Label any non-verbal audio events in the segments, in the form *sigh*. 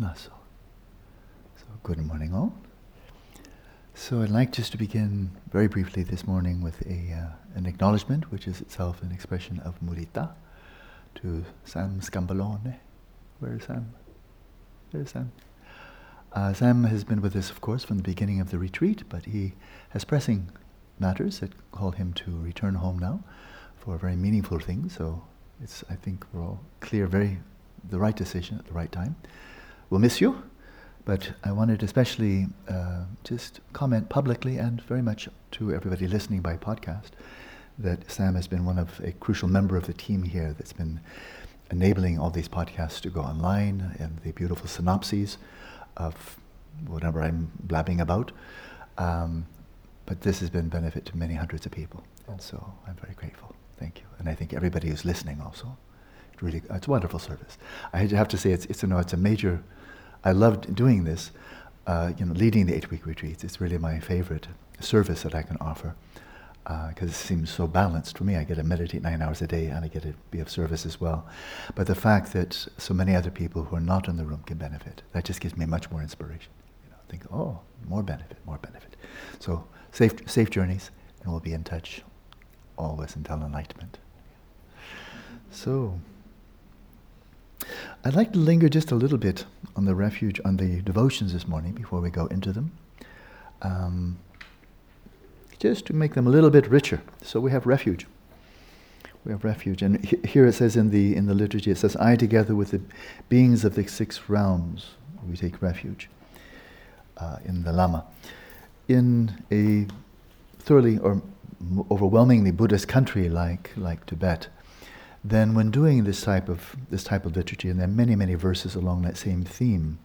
Naso. So, good morning, all. So, I'd like just to begin very briefly this morning with a, uh, an acknowledgement, which is itself an expression of mudita, to Sam Scambalone. Where is Sam? There's Sam. Uh, Sam has been with us, of course, from the beginning of the retreat, but he has pressing matters that call him to return home now for a very meaningful thing. So it's, I think we're all clear, very the right decision at the right time. We'll miss you, but I wanted especially uh, just comment publicly and very much to everybody listening by podcast that Sam has been one of a crucial member of the team here that's been enabling all these podcasts to go online and the beautiful synopses of whatever I'm blabbing about. Um, but this has been benefit to many hundreds of people, and so I'm very grateful. Thank you, and I think everybody who's listening also. It's really, it's a wonderful service. I have to say, it's, it's you know, it's a major. I loved doing this, uh, you know, leading the eight-week retreats. It's really my favorite service that I can offer because uh, it seems so balanced for me. I get to meditate nine hours a day and I get to be of service as well. But the fact that so many other people who are not in the room can benefit, that just gives me much more inspiration. You know, think, oh, more benefit, more benefit. So safe, safe journeys, and we'll be in touch always until enlightenment. So, I'd like to linger just a little bit on the refuge, on the devotions this morning before we go into them. Um, just to make them a little bit richer. So we have refuge. We have refuge. And he, here it says in the, in the liturgy, it says, I together with the beings of the six realms, we take refuge uh, in the Lama. In a thoroughly or overwhelmingly Buddhist country like, like Tibet, then when doing this type of this type of liturgy, and there are many, many verses along that same theme,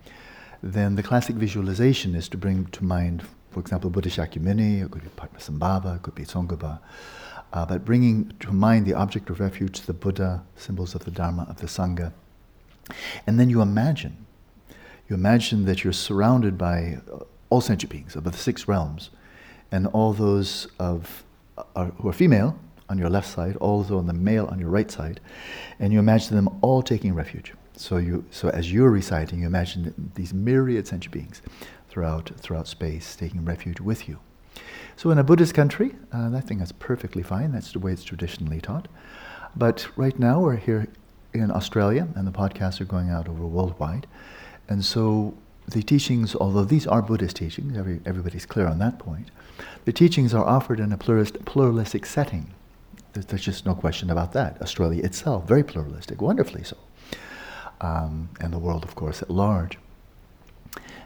then the classic visualization is to bring to mind for example, Buddha Shakyamuni, it could be Padmasambhava, it could be Tsongkhapa, uh, but bringing to mind the object of refuge, the Buddha, symbols of the Dharma, of the Sangha. And then you imagine, you imagine that you're surrounded by all sentient beings of the six realms, and all those of uh, who are female on your left side, those on the male on your right side, and you imagine them all taking refuge. So you, so as you're reciting, you imagine these myriad sentient beings throughout, throughout space, taking refuge with you. So, in a Buddhist country, uh, I think that's perfectly fine. That's the way it's traditionally taught. But right now, we're here in Australia, and the podcasts are going out over worldwide. And so, the teachings, although these are Buddhist teachings, every, everybody's clear on that point, the teachings are offered in a pluralist, pluralistic setting. There's, there's, just no question about that. Australia itself, very pluralistic, wonderfully so. Um, and the world, of course, at large.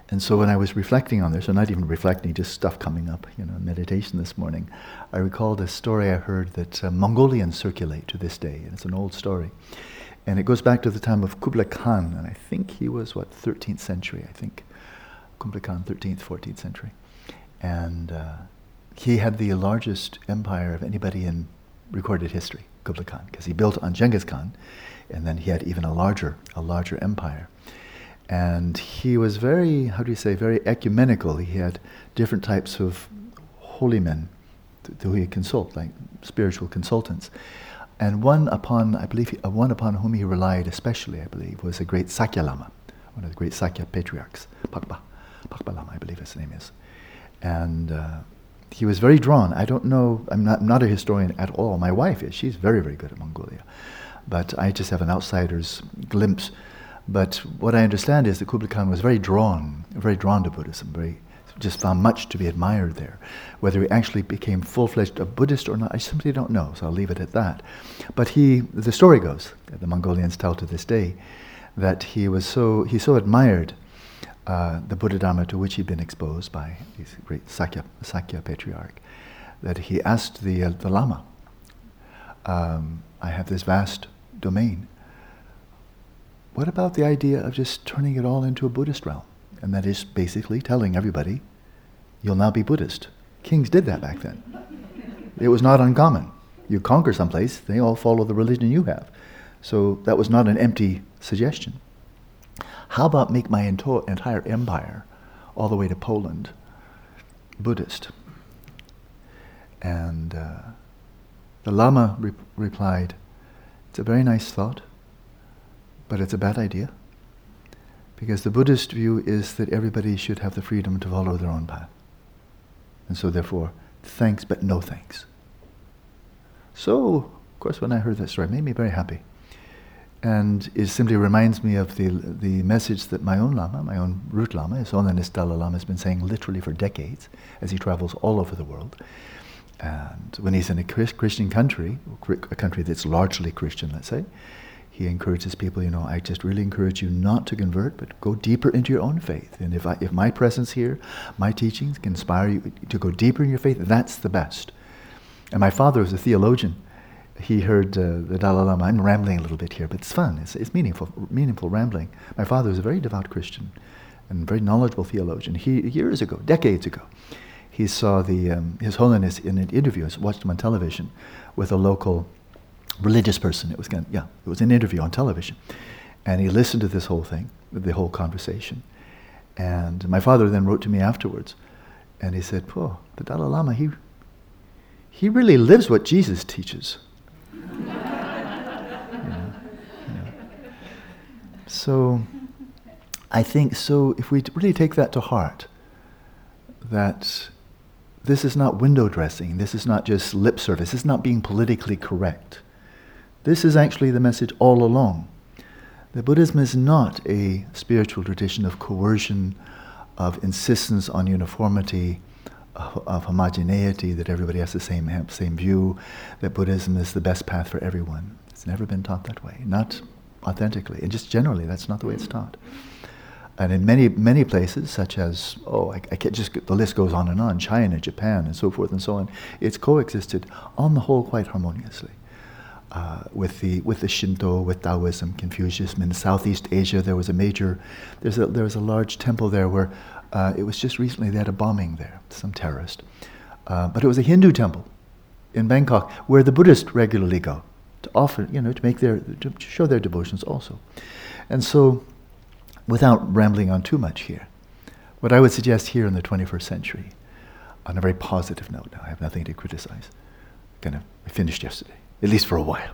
And so when I was reflecting on this, or not even reflecting, just stuff coming up, you know, meditation this morning, I recalled a story I heard that uh, Mongolians circulate to this day, and it's an old story. And it goes back to the time of Kublai Khan, and I think he was, what, 13th century, I think. Kublai Khan, 13th, 14th century. And uh, he had the largest empire of anybody in recorded history, Kublai Khan, because he built on Genghis Khan, and then he had even a larger, a larger empire. And he was very, how do you say, very ecumenical. He had different types of holy men who he consulted, like spiritual consultants. And one upon, I believe, uh, one upon whom he relied especially, I believe, was a great Sakya Lama, one of the great Sakya patriarchs, Pakpa, Pakpa Lama, I believe his name is. And uh, he was very drawn. I don't know, I'm not, I'm not a historian at all. My wife is. She's very, very good at Mongolia. But I just have an outsider's glimpse but what I understand is that Kublai Khan was very drawn, very drawn to Buddhism, very just found much to be admired there. Whether he actually became full-fledged a Buddhist or not, I simply don't know, so I'll leave it at that. But he, the story goes, the Mongolians tell to this day, that he was so, he so admired uh, the Buddha Dharma to which he'd been exposed by this great Sakya, Sakya patriarch, that he asked the, uh, the Lama, um, I have this vast domain, what about the idea of just turning it all into a Buddhist realm? And that is basically telling everybody, you'll now be Buddhist. Kings did that back then. It was not uncommon. You conquer someplace, they all follow the religion you have. So that was not an empty suggestion. How about make my entire empire, all the way to Poland, Buddhist? And uh, the Lama re- replied, It's a very nice thought, but it's a bad idea Because the Buddhist view is that everybody should have the freedom to follow their own path. And so, therefore, thanks but no thanks. So, of course, when I heard that story, it made me very happy. And it simply reminds me of the, the message that my own Lama, my own root Lama, His Holiness Dalai Lama, has been saying literally for decades as he travels all over the world. And when he's in a Christian country, a country that's largely Christian, let's say, he encourages people, you know, I just really encourage you not to convert, but go deeper into your own faith. And if, I, if my presence here, my teachings can inspire you to go deeper in your faith, that's the best. And my father was a theologian. He heard uh, the Dalai Lama. I'm rambling a little bit here, but it's fun. It's, it's meaningful, meaningful rambling. My father was a very devout Christian and very knowledgeable theologian. He, years ago, decades ago, he saw the, um, His Holiness in an interview, I watched him on television, with a local religious person. It was kind of, yeah, it was an interview on television, and he listened to this whole thing, the whole conversation. And my father then wrote to me afterwards, and he said, "Oh, the Dalai Lama, he he really lives what Jesus teaches." So, I think so. If we really take that to heart, that this is not window dressing. This is not just lip service. This is not being politically correct. This is actually the message all along. That Buddhism is not a spiritual tradition of coercion, of insistence on uniformity, of, of, homogeneity, that everybody has the same, same view, that Buddhism is the best path for everyone. It's never been taught that way, not authentically. And just generally, that's not the way it's taught. And in many, many places, such as, oh, I, I can't just, the list goes on and on, China, Japan, and so forth and so on, it's coexisted on the whole quite harmoniously uh, with the with the Shinto, with Taoism, Confucianism. In Southeast Asia, there was a major, there's a, there was a large temple there where uh, it was just recently they had a bombing there, some terrorist, uh, but it was a Hindu temple in Bangkok where the Buddhists regularly go to offer, you know, to make their to show their devotions also, and so, without rambling on too much here, what I would suggest here in the 21st century, on a very positive note, now I have nothing to criticize. Kind of, I finished yesterday at least for a while.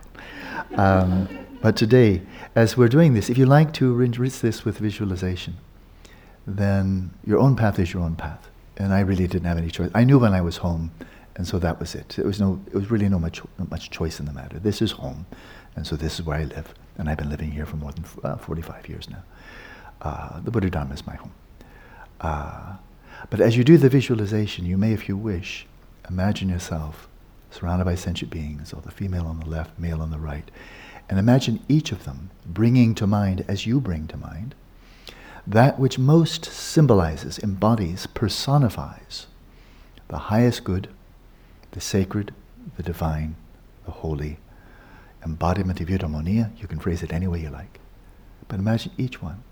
Um, but today, as we're doing this, if you like to enrich this with visualization, then your own path is your own path. And I really didn't have any choice. I knew when I was home, and so that was it. There was no, it was really no much, not much choice in the matter. This is home, and so this is where I live, and I've been living here for more than uh, 45 years now. Uh, the Buddha Dharma is my home. Uh, but as you do the visualization, you may, if you wish, imagine yourself surrounded by sentient beings, all the female on the left, male on the right. And imagine each of them bringing to mind, as you bring to mind, that which most symbolizes, embodies, personifies the highest good, the sacred, the divine, the holy, embodiment of eudaimonia. You can phrase it any way you like. But imagine each one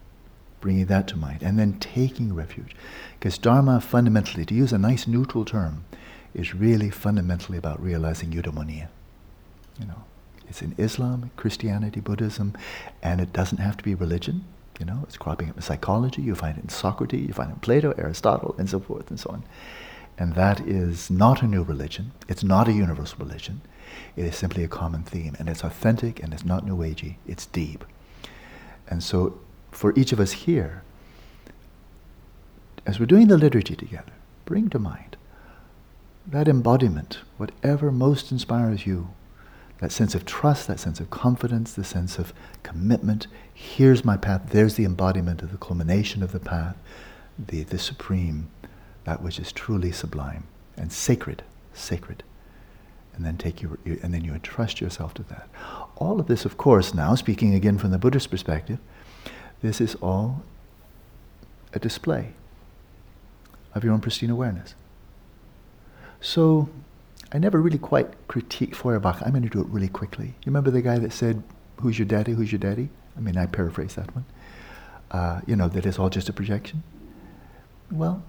bringing that to mind and then taking refuge. Because Dharma, fundamentally, to use a nice neutral term, is really fundamentally about realizing eudaimonia. You know, it's in Islam, Christianity, Buddhism, and it doesn't have to be religion. You know, it's cropping up in psychology. You find it in Socrates, you find it in Plato, Aristotle, and so forth and so on. And that is not a new religion. It's not a universal religion. It is simply a common theme, and it's authentic, and it's not new agey. It's deep. And so, for each of us here, as we're doing the liturgy together, bring to mind that embodiment, whatever most inspires you, that sense of trust, that sense of confidence, the sense of commitment. Here's my path. There's the embodiment of the culmination of the path, the, the supreme, that which is truly sublime and sacred, sacred. And then take your, and then you entrust yourself to that. All of this, of course, now speaking again from the Buddhist perspective, this is all a display of your own pristine awareness. So I never really quite critique Feuerbach. I'm going to do it really quickly. You remember the guy that said, Who's your daddy? Who's your daddy? I mean, I paraphrase that one. Uh, you know, that it's all just a projection. Well,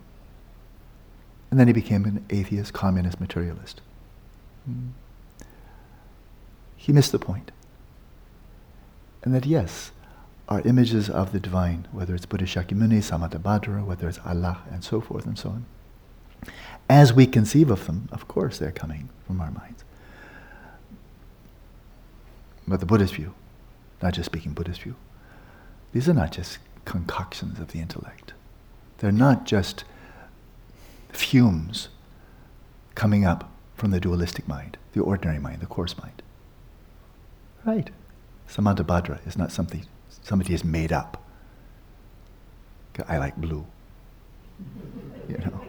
and then he became an atheist, communist, materialist. Hmm. He missed the point. And that, yes, are images of the divine, whether it's Buddha Shakyamuni, Samantabhadra, whether it's Allah, and so forth and so on as we conceive of them, of course they're coming from our minds. But the Buddhist view, not just speaking Buddhist view, these are not just concoctions of the intellect. They're not just fumes coming up from the dualistic mind, the ordinary mind, the coarse mind. Right. Samantabhadra is not something somebody has made up. I like blue. *laughs* You know.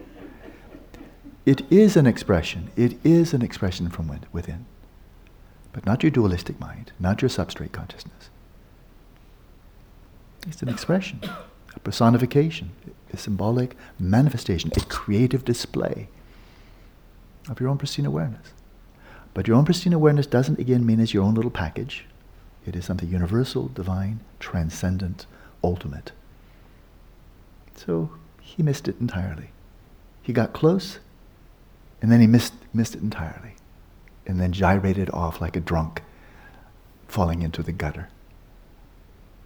It is an expression. It is an expression from within. But not your dualistic mind, not your substrate consciousness. It's an expression, a personification, a symbolic manifestation, a creative display of your own pristine awareness. But your own pristine awareness doesn't again mean it's your own little package. It is something universal, divine, transcendent, ultimate. So he missed it entirely. He got close, and then he missed, missed it entirely. And then gyrated off like a drunk, falling into the gutter.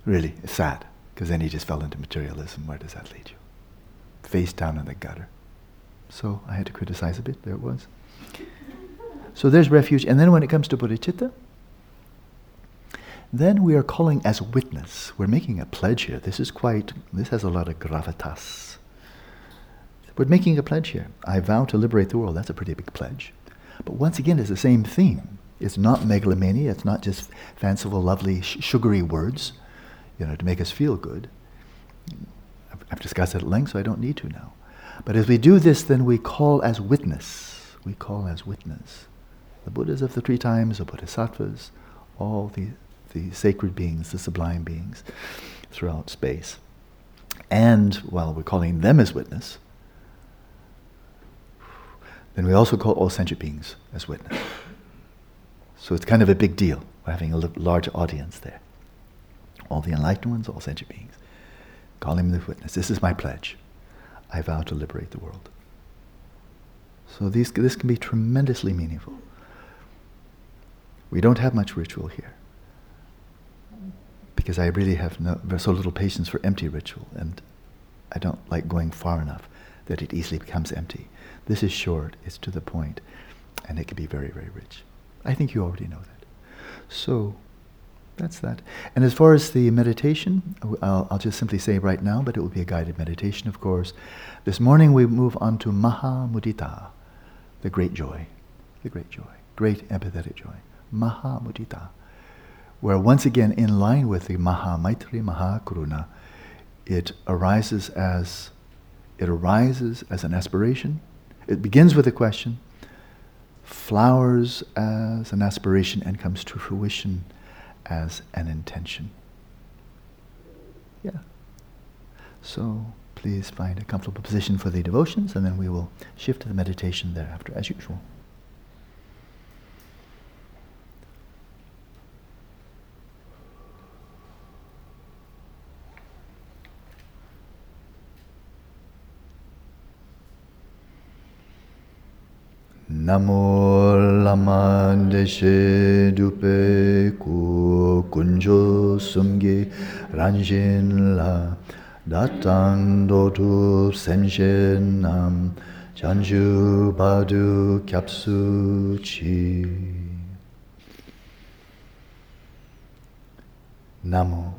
Really, sad, because then he just fell into materialism. Where does that lead you? Face down in the gutter. So I had to criticize a bit. There it was. So there's refuge. And then when it comes to bodhicitta, then we are calling as witness. We're making a pledge here. This is quite, this has a lot of gravitas. We're making a pledge here. I vow to liberate the world. That's a pretty big pledge. But once again, it's the same theme. It's not megalomania. It's not just fanciful, lovely, sh- sugary words, you know, to make us feel good. I've, I've discussed it at length, so I don't need to now. But as we do this, then we call as witness. We call as witness the Buddhas of the three times, the Bodhisattvas, all the, the sacred beings, the sublime beings throughout space. And while we're calling them as witness, then we also call all sentient beings as witness. So it's kind of a big deal. We're having a large audience there. All the enlightened ones, all sentient beings. Calling them the witness. This is my pledge. I vow to liberate the world. So these, this can be tremendously meaningful. We don't have much ritual here because I really have no, so little patience for empty ritual, and I don't like going far enough that it easily becomes empty. This is short, it's to the point, and it can be very, very rich. I think you already know that. So, that's that. And as far as the meditation, I'll, I'll, just simply say right now, but it will be a guided meditation, of course. This morning we move on to Maha Mudita, the great joy, the great joy, great empathetic joy. Maha Mudita, where once again, in line with the Maha Maitri, Maha Karuna, it arises as it arises as an aspiration. It begins with a question, flowers as an aspiration, and comes to fruition as an intention. Yeah. So please find a comfortable position for the devotions, and then we will shift to the meditation thereafter, as usual. Namo lama deshe dupe ku kunjo sumgi ranjin la datang dotu senshen nam chanju badu kyapsu chi. Namo.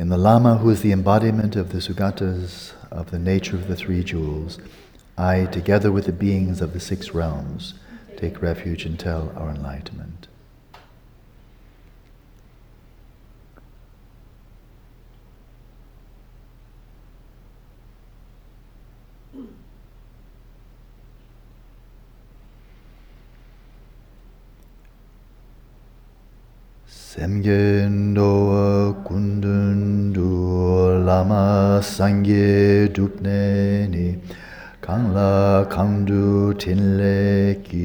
In the Lama, who is the embodiment of the Sugatas of the nature of the three jewels, I, together with the beings of the six realms, take refuge until our enlightenment. Semgen kundun lama sangye dupneni Ki.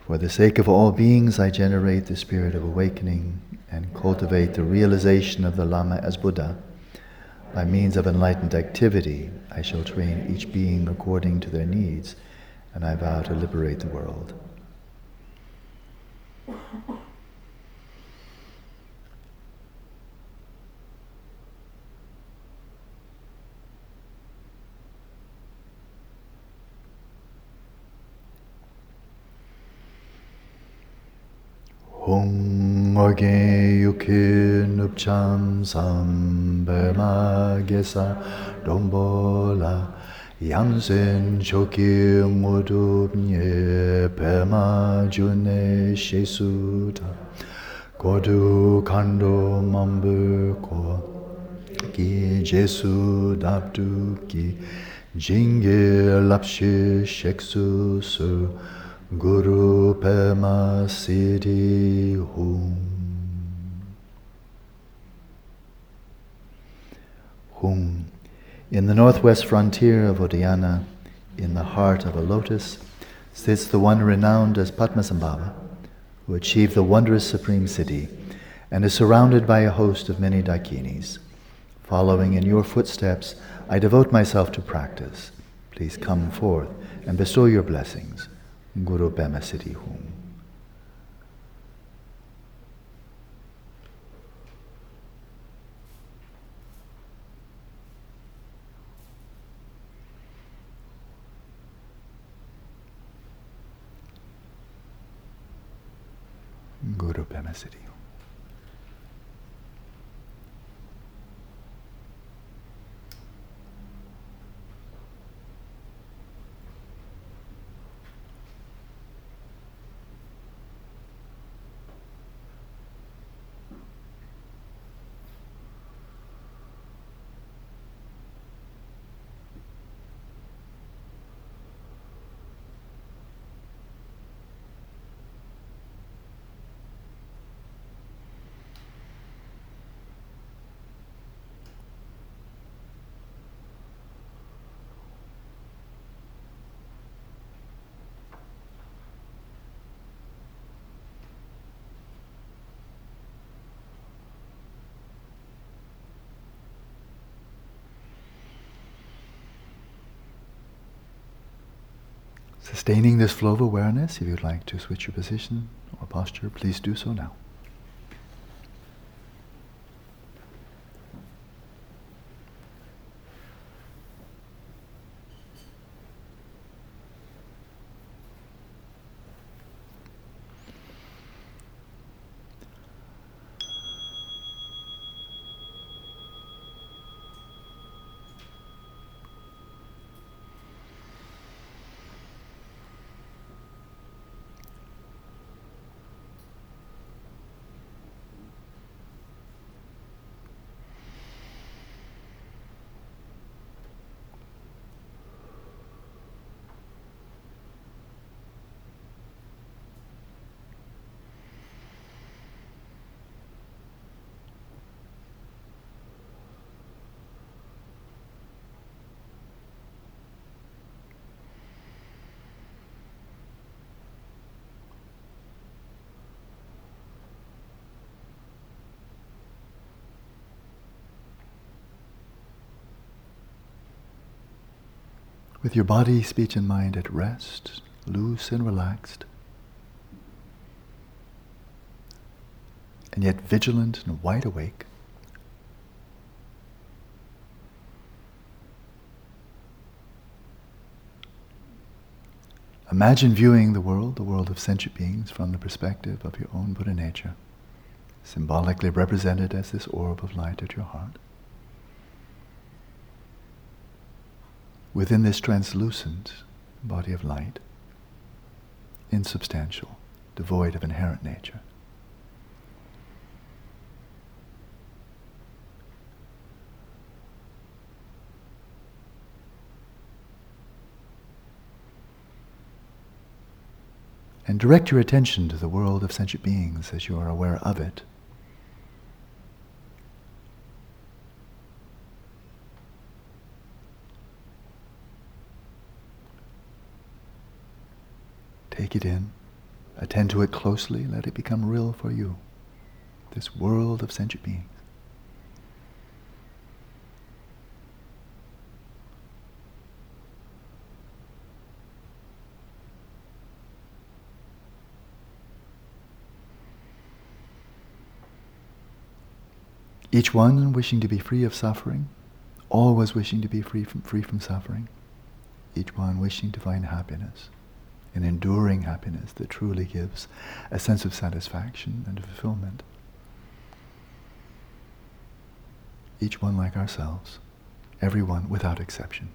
For the sake of all beings, I generate the spirit of awakening and cultivate the realization of the Lama as Buddha. By means of enlightened activity, I shall train each being according to their needs, and I vow to liberate the world. Ongorge yukin upcham sambemagesa dombola Yamsen choki ngudubnye pema june shesuta Kodu kando mambu ko ki jesu daptu ki jinge lapshi sheksu su Guru Pema Siddhi Hum. Hum. In the northwest frontier of Udayana, in the heart of a lotus, sits the one renowned as Padmasambhava, who achieved the wondrous supreme siddhi and is surrounded by a host of many dakinis. Following in your footsteps, I devote myself to practice. Please come forth and bestow your blessings. Guru Pema Siddhi Hum. Guru Pema Siddhi Hum. Sustaining this flow of awareness, if you'd like to switch your position or posture, please do so now. With your body, speech, and mind at rest, loose and relaxed, and yet vigilant and wide awake. Imagine viewing the world, the world of sentient beings, from the perspective of your own Buddha nature, symbolically represented as this orb of light at your heart. Within this translucent body of light, insubstantial, devoid of inherent nature. and direct your attention to the world of sentient beings as you are aware of it. Take it in, attend to it closely, let it become real for you. This world of sentient beings. Each one wishing to be free of suffering, always wishing to be free from, free from suffering, each one wishing to find happiness, an enduring happiness that truly gives a sense of satisfaction and fulfillment. Each one like ourselves, everyone without exception.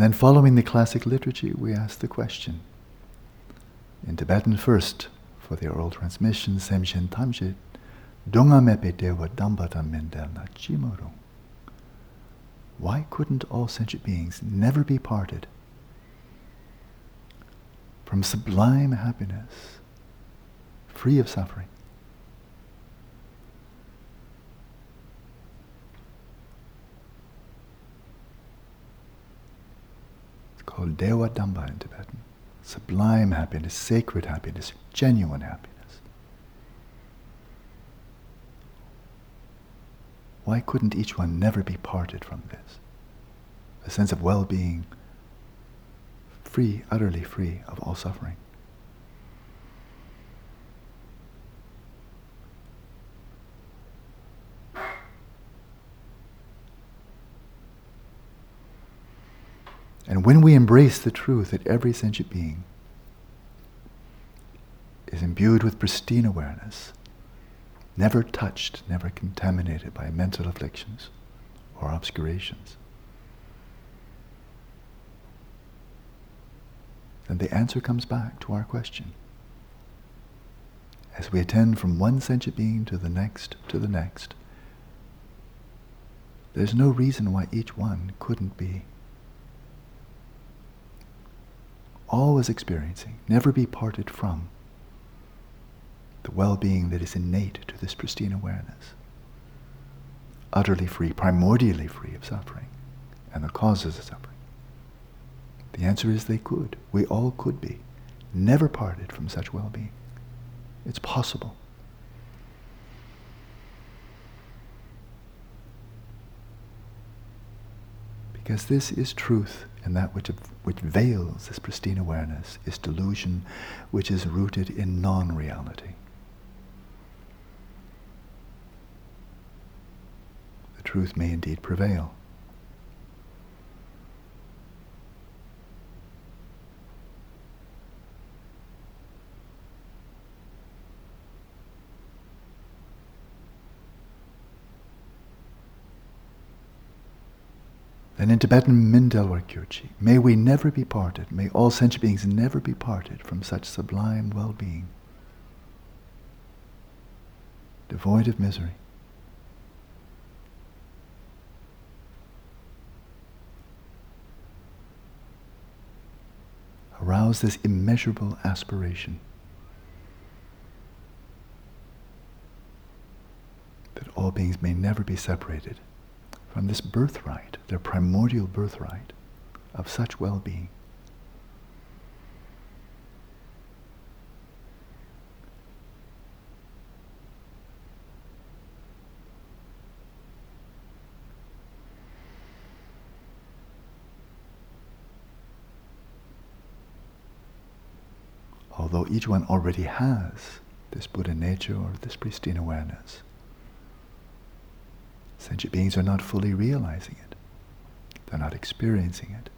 And then, following the classic liturgy, we ask the question. In Tibetan first, for the oral transmission, Semshen Tamjit, Dunga mepe dewa dambata mendel na chimoro. Why couldn't all sentient beings never be parted from sublime happiness, free of suffering? Called Dewa Damba in Tibetan. Sublime happiness, sacred happiness, genuine happiness. Why couldn't each one never be parted from this? A sense of well being, free, utterly free of all suffering. And when we embrace the truth that every sentient being is imbued with pristine awareness, never touched, never contaminated by mental afflictions or obscurations, then the answer comes back to our question. As we attend from one sentient being to the next, to the next, there's no reason why each one couldn't be always experiencing, never be parted from the well being that is innate to this pristine awareness. Utterly free, primordially free of suffering and the causes of suffering. The answer is they could. We all could be. Never parted from such well being. It's possible. Because this is truth and that which, which veils this pristine awareness is delusion which is rooted in non reality. The truth may indeed prevail. And in Tibetan Mindelwar Kyurchi, may we never be parted, may all sentient beings never be parted from such sublime well being, devoid of misery. Arouse this immeasurable aspiration that all beings may never be separated from this birthright, their primordial birthright of such well being. Although each one already has this Buddha nature or this pristine awareness, Sentient beings are not fully realizing it. They're not experiencing it.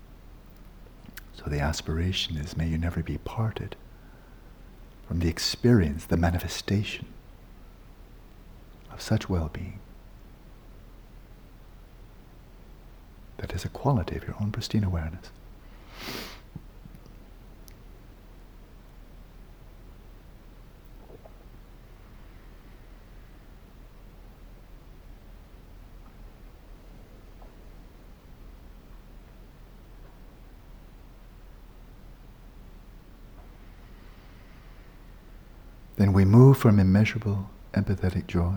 So the aspiration is may you never be parted from the experience, the manifestation of such well-being that is a quality of your own pristine awareness. Then we move from immeasurable empathetic joy,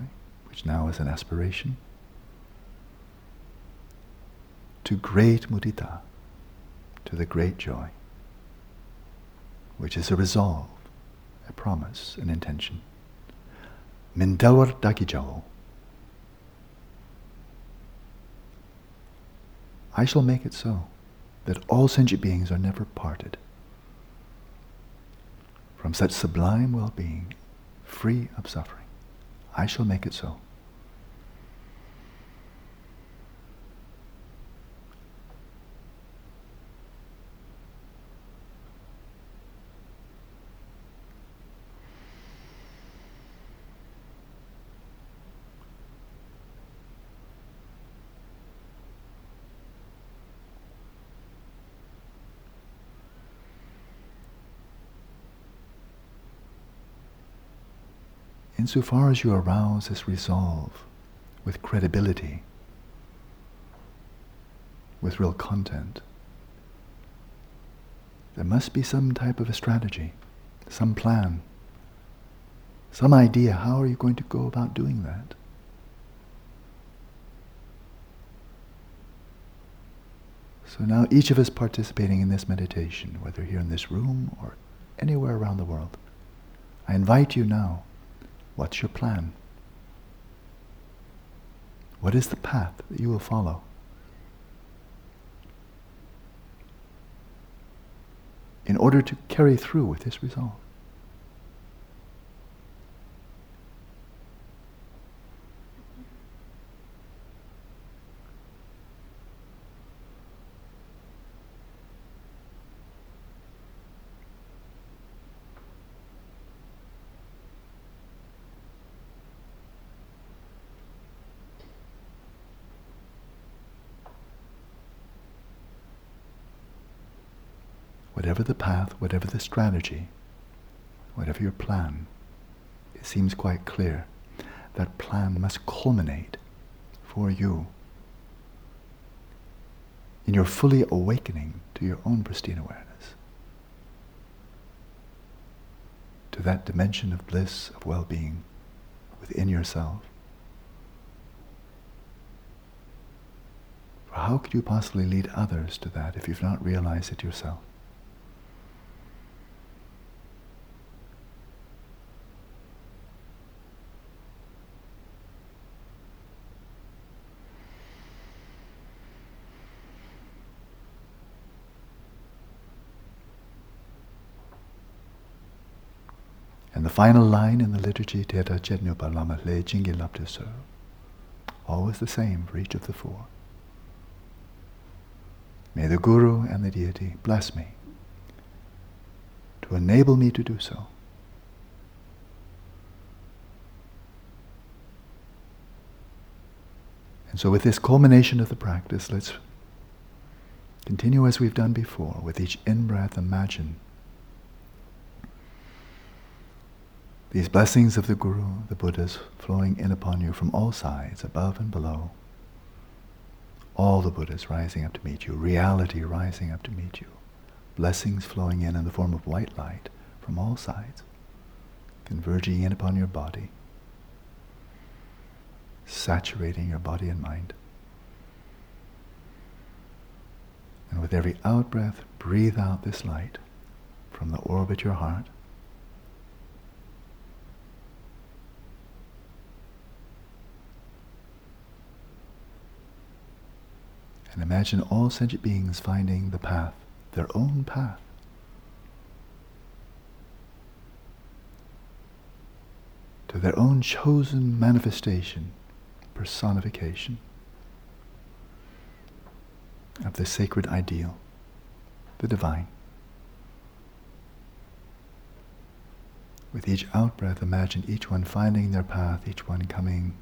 which now is an aspiration, to great mudita, to the great joy, which is a resolve, a promise, an intention. Mindalwar dakijao. I shall make it so that all sentient beings are never parted from such sublime well-being, free of suffering. I shall make it so. Insofar as you arouse this resolve with credibility, with real content, there must be some type of a strategy, some plan, some idea. How are you going to go about doing that? So now each of us participating in this meditation, whether here in this room or anywhere around the world, I invite you now What's your plan? What is the path that you will follow? In order to carry through with this resolve. whatever the path, whatever the strategy, whatever your plan, it seems quite clear that plan must culminate for you in your fully awakening to your own pristine awareness, to that dimension of bliss, of well-being within yourself. For how could you possibly lead others to that if you've not realized it yourself? Final line in the liturgy, Teta Chetnyopalama Le Jingilaptiso, always the same for each of the four. May the Guru and the deity bless me to enable me to do so. And so with this culmination of the practice, let's continue as we've done before. With each in-breath, imagine These blessings of the Guru, the Buddhas, flowing in upon you from all sides, above and below. All the Buddhas rising up to meet you, reality rising up to meet you, blessings flowing in in the form of white light from all sides, converging in upon your body, saturating your body and mind. And with every out-breath, breathe out this light from the orb at your heart And imagine all sentient beings finding the path, their own path. To their own chosen manifestation, personification of the sacred ideal, the divine. With each out-breath, imagine each one finding their path, each one coming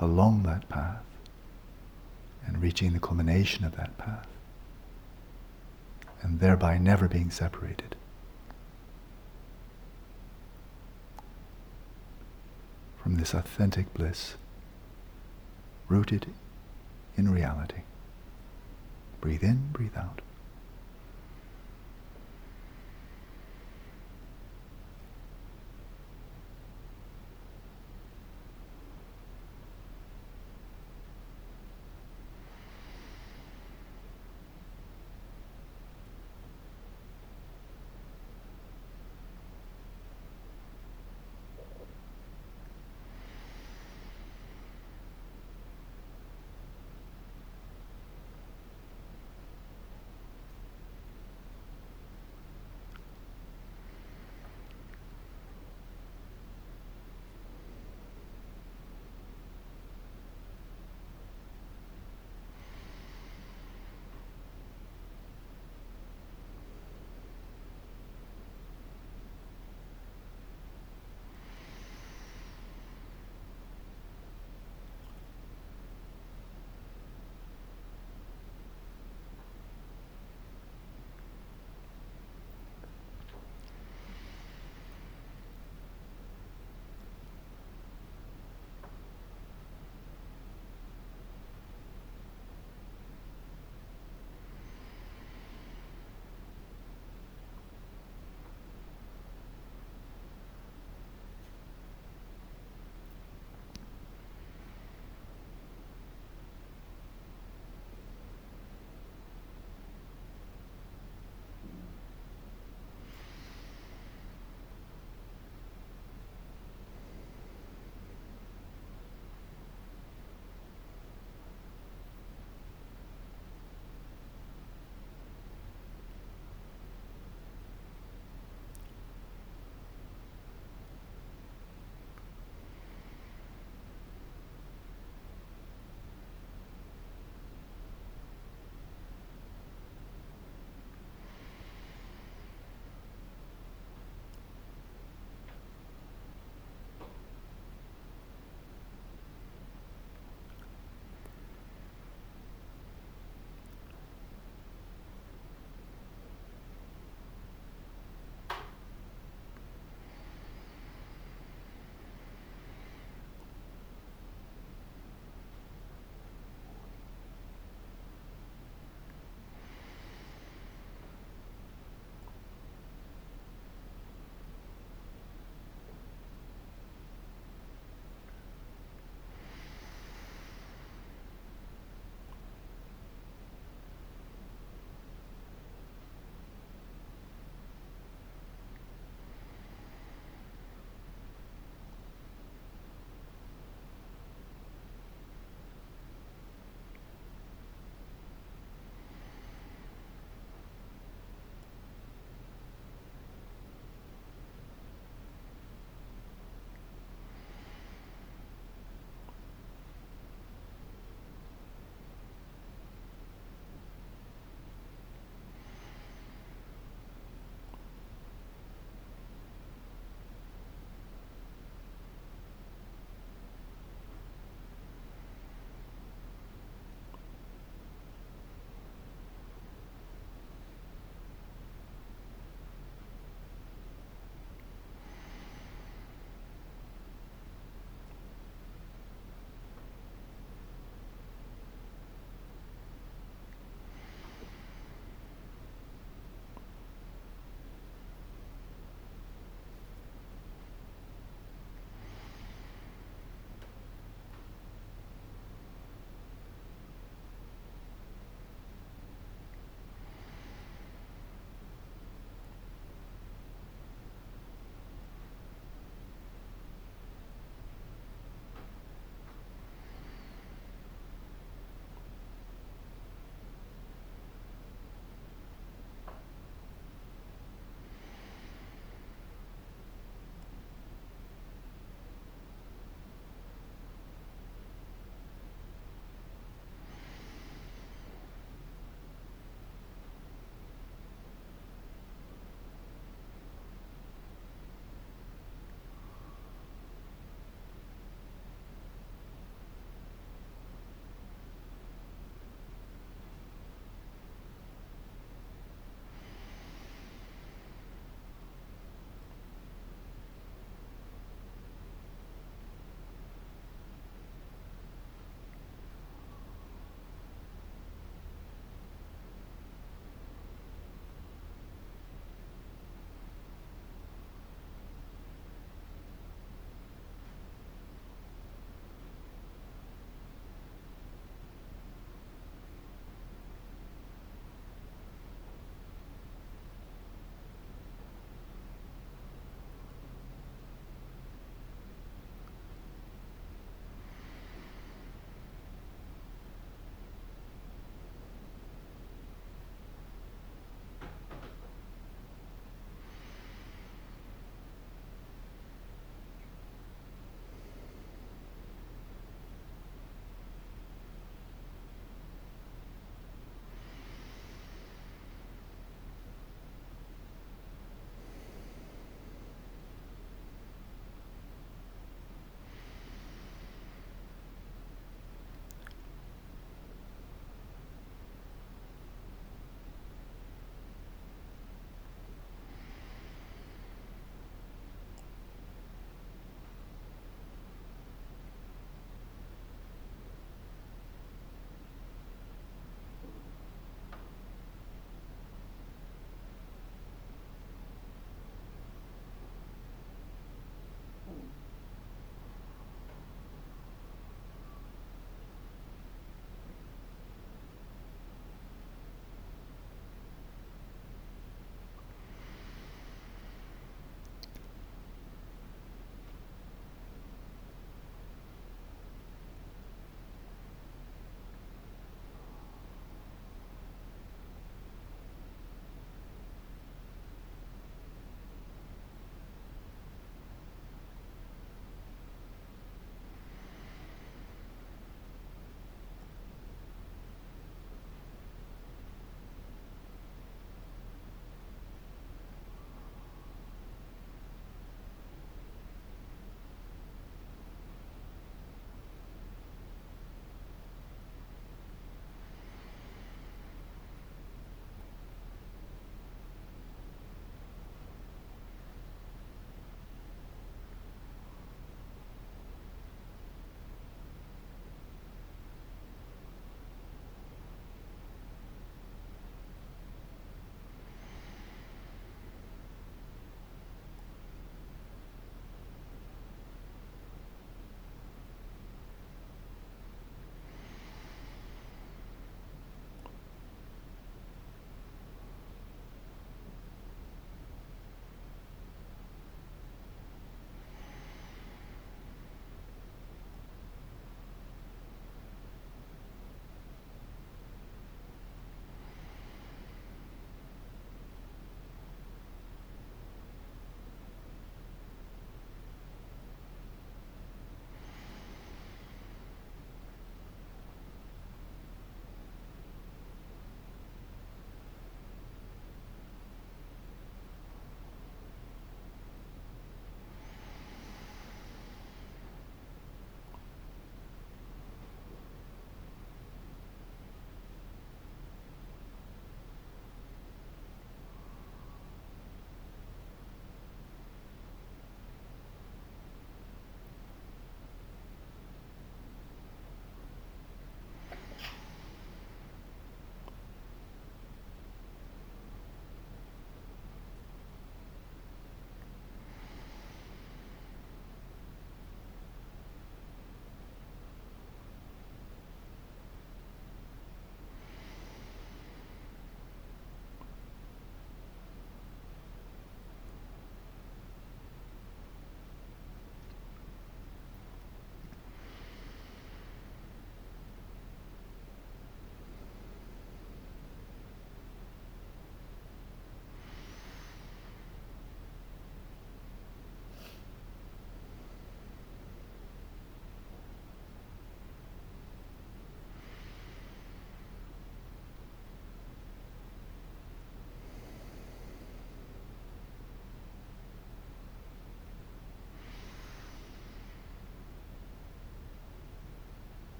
along that path and reaching the culmination of that path, and thereby never being separated. From this authentic bliss, rooted in reality. Breathe in, breathe out.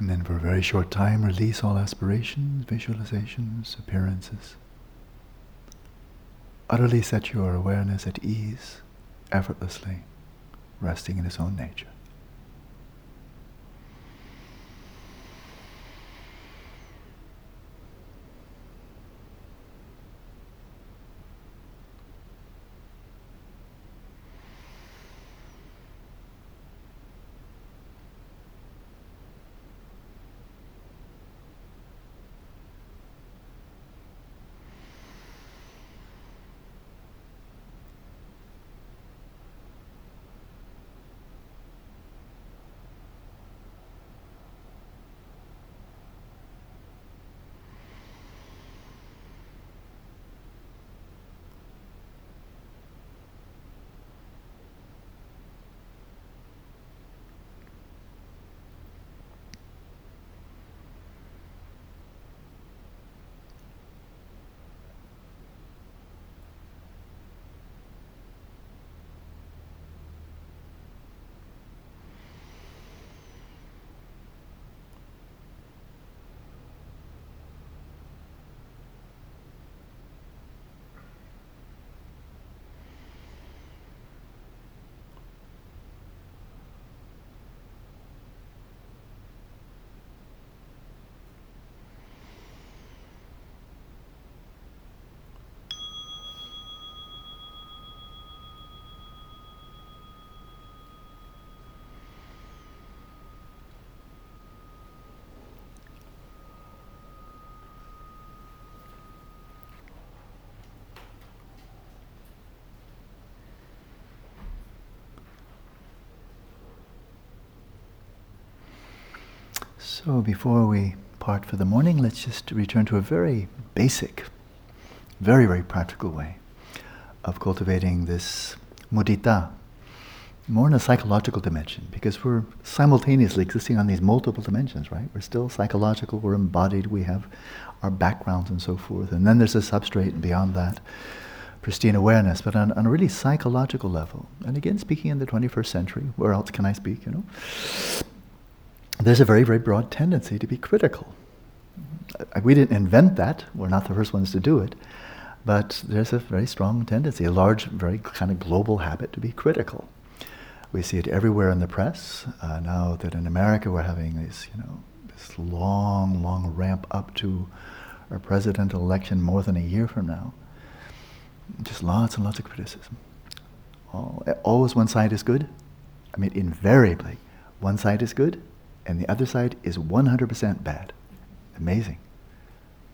And then for a very short time, release all aspirations, visualizations, appearances. Utterly set your awareness at ease, effortlessly, resting in its own nature. So before we part for the morning, let's just return to a very basic, very, very practical way of cultivating this mudita, more in a psychological dimension, because we're simultaneously existing on these multiple dimensions, right? We're still psychological, we're embodied, we have our backgrounds and so forth. And then there's a substrate and beyond that, pristine awareness, but on, on a really psychological level. And again, speaking in the 21st century, where else can I speak, you know? There's a very, very broad tendency to be critical. Uh, we didn't invent that, we're not the first ones to do it, but there's a very strong tendency, a large, very kind of global habit to be critical. We see it everywhere in the press. Uh, now that in America we're having this, you know, this long, long ramp up to our presidential election more than a year from now. Just lots and lots of criticism. Always one side is good. I mean, invariably, one side is good and the other side is 100% bad. Amazing.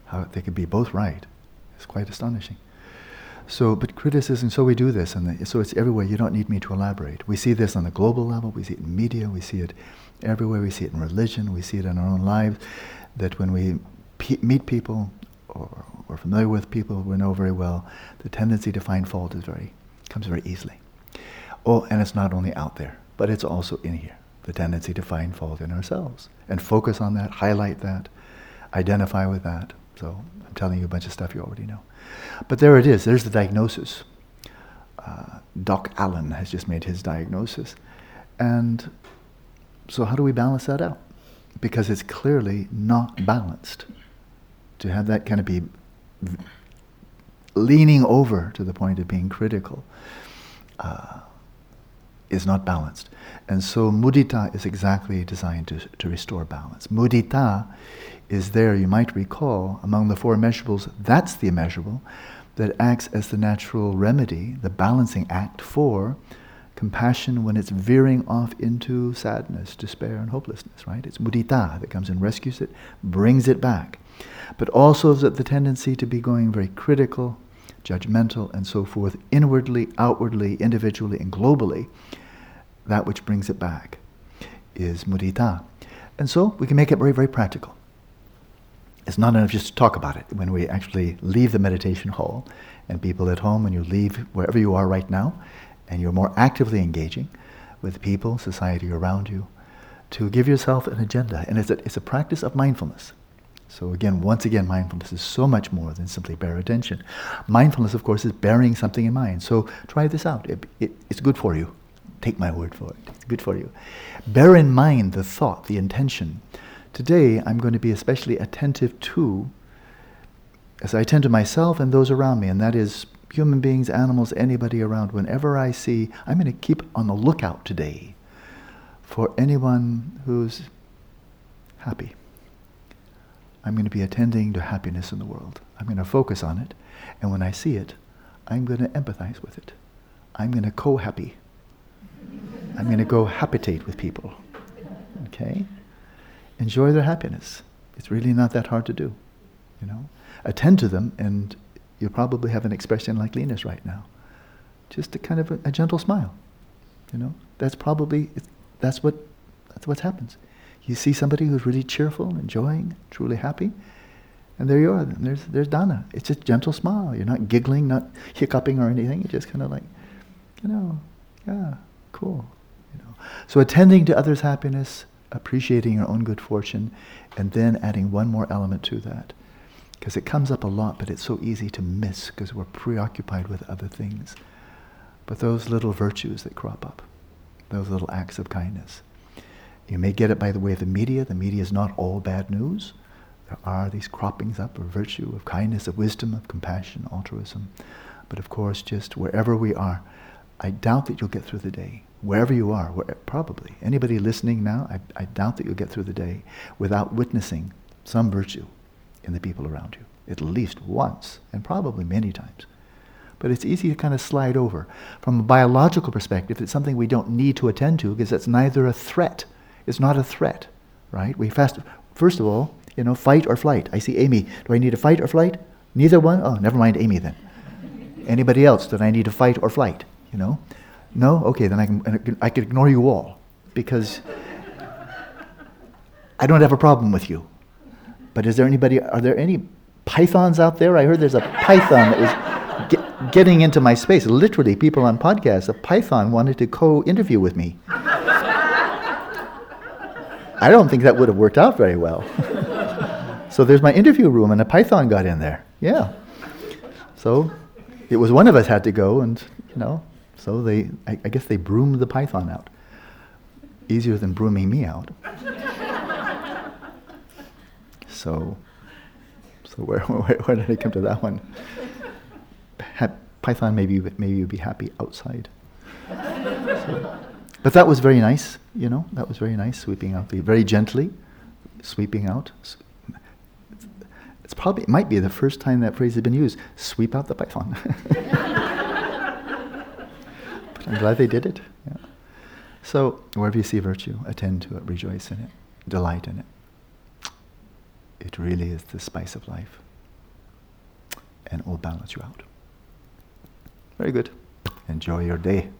How they could be both right. It's quite astonishing. So, but criticism, so we do this, and so it's everywhere. You don't need me to elaborate. We see this on the global level, we see it in media, we see it everywhere, we see it in religion, we see it in our own lives, that when we pe- meet people or we're familiar with people we know very well, the tendency to find fault is very, comes very easily. Oh, and it's not only out there, but it's also in here the tendency to find fault in ourselves and focus on that, highlight that, identify with that. So I'm telling you a bunch of stuff you already know. But there it is, there's the diagnosis. Uh, Doc Alan has just made his diagnosis. And so, how do we balance that out? Because it's clearly not balanced. To have that kind of be v- leaning over to the point of being critical. Uh, is not balanced. And so mudita is exactly designed to, to restore balance. Mudita is there, you might recall, among the four immeasurables, that's the immeasurable that acts as the natural remedy, the balancing act for compassion when it's veering off into sadness, despair, and hopelessness, right? It's mudita that comes and rescues it, brings it back. But also the tendency to be going very critical, judgmental, and so forth, inwardly, outwardly, individually, and globally, that which brings it back is mudita. And so we can make it very, very practical. It's not enough just to talk about it. When we actually leave the meditation hall, and people at home, and you leave wherever you are right now, and you're more actively engaging with people, society around you, to give yourself an agenda. And it's a, it's a practice of mindfulness. So again, once again, mindfulness is so much more than simply bare attention. Mindfulness, of course, is bearing something in mind. So try this out. It, it, it's good for you. Take my word for it. It's good for you. Bear in mind the thought, the intention Today, I'm going to be especially attentive to, as I attend to myself and those around me, and that is human beings, animals, anybody around. Whenever I see, I'm going to keep on the lookout today for anyone who's happy. I'm going to be attending to happiness in the world. I'm going to focus on it. And when I see it, I'm going to empathize with it. I'm going to co-happy. I'm going to go habitate with people. Okay? Enjoy their happiness. It's really not that hard to do. You know? Attend to them and you'll probably have an expression like Lena's right now. Just a kind of a, a gentle smile. You know? That's probably that's what that's what happens. You see somebody who's really cheerful, enjoying, truly happy, and there you are. There's there's Dana. It's just gentle smile. You're not giggling, not hiccuping or anything. You're just kind of like, you know, yeah, cool. You know. So attending to others' happiness, appreciating your own good fortune, and then adding one more element to that. Because it comes up a lot, but it's so easy to miss because we're preoccupied with other things. But those little virtues that crop up, those little acts of kindness. You may get it by the way of the media. The media is not all bad news. There are these croppings up of virtue, of kindness, of wisdom, of compassion, altruism. But of course, just wherever we are, I doubt that you'll get through the day. Wherever you are, where, probably. Anybody listening now, I, I doubt that you'll get through the day without witnessing some virtue in the people around you, at least once, and probably many times. But it's easy to kind of slide over. From a biological perspective, it's something we don't need to attend to because it's neither a threat. It's not a threat, right? We fast, first of all, you know, fight or flight. I see Amy. Do I need to fight or flight? Neither one? Oh, never mind Amy then. Anybody else that I need to fight or flight? You know? No? Okay, then I can, I can ignore you all because I don't have a problem with you. But is there anybody, are there any pythons out there? I heard there's a python that was get, getting into my space. Literally, people on podcasts, a python wanted to co interview with me. I don't think that would have worked out very well. so there's my interview room, and a python got in there. Yeah. So it was one of us had to go, and, you know, so they, I, I guess they broomed the python out. Easier than brooming me out. So, so where, *laughs* where, where, did I come to that one? Python, maybe maybe you'd be happy outside. So, but that was very nice, you know. That was very nice, sweeping out the very gently, sweeping out. It's probably it might be the first time that phrase has been used. Sweep out the python. *laughs* but I'm glad they did it. Yeah. So wherever you see virtue, attend to it, rejoice in it, delight in it. It really is the spice of life. And it will balance you out. Very good. Enjoy your day.